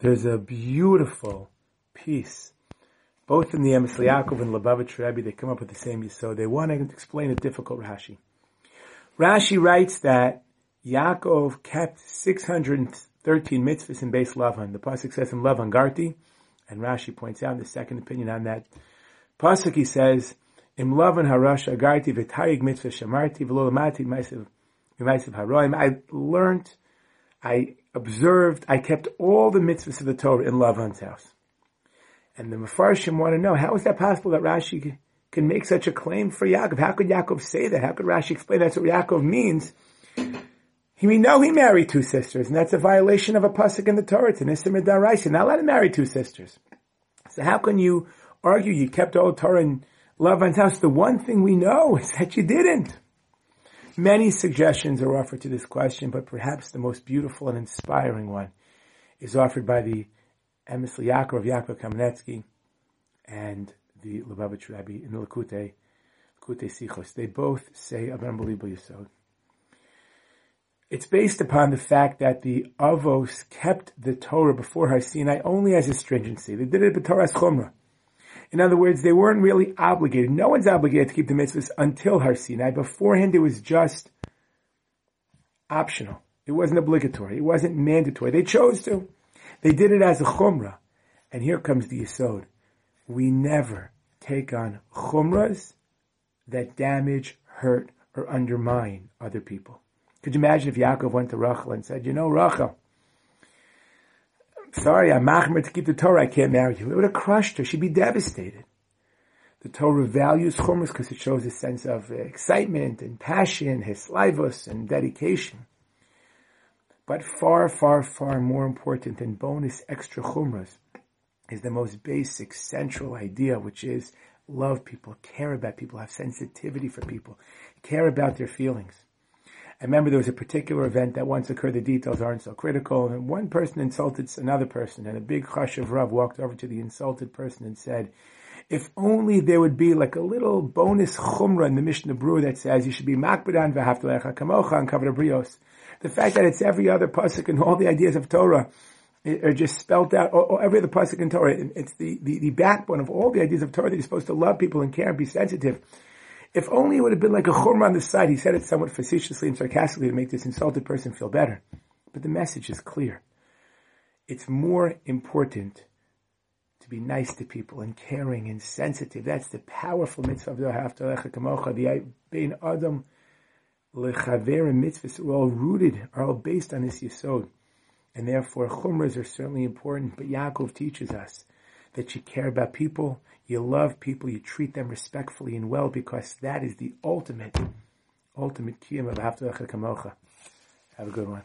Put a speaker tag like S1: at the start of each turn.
S1: There's a beautiful piece, both in the Emes Yaakov and Lubavitch Rebbe, they come up with the same yisod. They want to explain a difficult Rashi. Rashi writes that Yaakov kept 613 mitzvahs in base Lavan. The pasuk says in Lavan Garti, and Rashi points out in the second opinion on that pasuk. He says, "Im Lavan harash agarti v'tayig mitzvah shamarti v'lo lamati ma'isiv haroim." I learned, I observed, I kept all the mitzvahs of the Torah in Lavan's house. And the Mefarshim want to know how is that possible that Rashi can make such a claim for Yaakov? How could Yaakov say that? How could Rashi explain that's what Yaakov means? He, we know he married two sisters, and that's a violation of a pasuk in the Torah. It's an Isser Midaraisa. Not allowed to marry two sisters. So how can you argue you kept all Torah in Lavan's house? The one thing we know is that you didn't. Many suggestions are offered to this question, but perhaps the most beautiful and inspiring one is offered by the Emes Yaakov of Yaakov Kamenetsky and the Lubavitch Rebbe in the Likutei, Likutei Sichos. They both say an unbelievable yisod. It's based upon the fact that the Avos kept the Torah before Har Sinai only as a stringency. They did it b'Torah Chumrah. In other words, they weren't really obligated. No one's obligated to keep the mitzvahs until Har Sinai. Beforehand, it was just optional. It wasn't obligatory. It wasn't mandatory. They chose to. They did it as a chumrah. And here comes the yisod. We never take on chumras that damage, hurt, or undermine other people. Could you imagine if Yaakov went to Rachel and said, you know, Rachel, sorry, I'm machmer to keep the Torah, I can't marry you. It would have crushed her. She'd be devastated. The Torah values chumras because it shows a sense of uh, excitement and passion, hislahavus and dedication. But far, far, far more important than bonus extra chumras is the most basic, central idea, which is love people, care about people, have sensitivity for people, care about their feelings. I remember there was a particular event that once occurred, the details aren't so critical, and one person insulted another person, and a big hush of Rav walked over to the insulted person and said, if only there would be like a little bonus chumrah in the Mishnah Berurah that says you should be makbadan v'ahavta l'reacha kamocha and kavod brios. The fact that it's every other pasuk and all the ideas of Torah eh, are just spelt out, or, or every other pasuk in Torah, it's the, the, the backbone of all the ideas of Torah that you're supposed to love people and care and be sensitive. If only it would have been like a chumrah on the side. He said it somewhat facetiously and sarcastically to make this insulted person feel better. But the message is clear. It's more important to be nice to people and caring and sensitive. That's the powerful mitzvah of the Ahavta L'reacha Kamocha, the Bein Adam Lechaver and mitzvahs are all rooted, are all based on this yisod. And therefore chumras are certainly important, but Yaakov teaches us that you care about people, you love people, you treat them respectfully and well, because that is the ultimate, ultimate kiyum of Ahavta L'reacha Kamocha. Have a good one.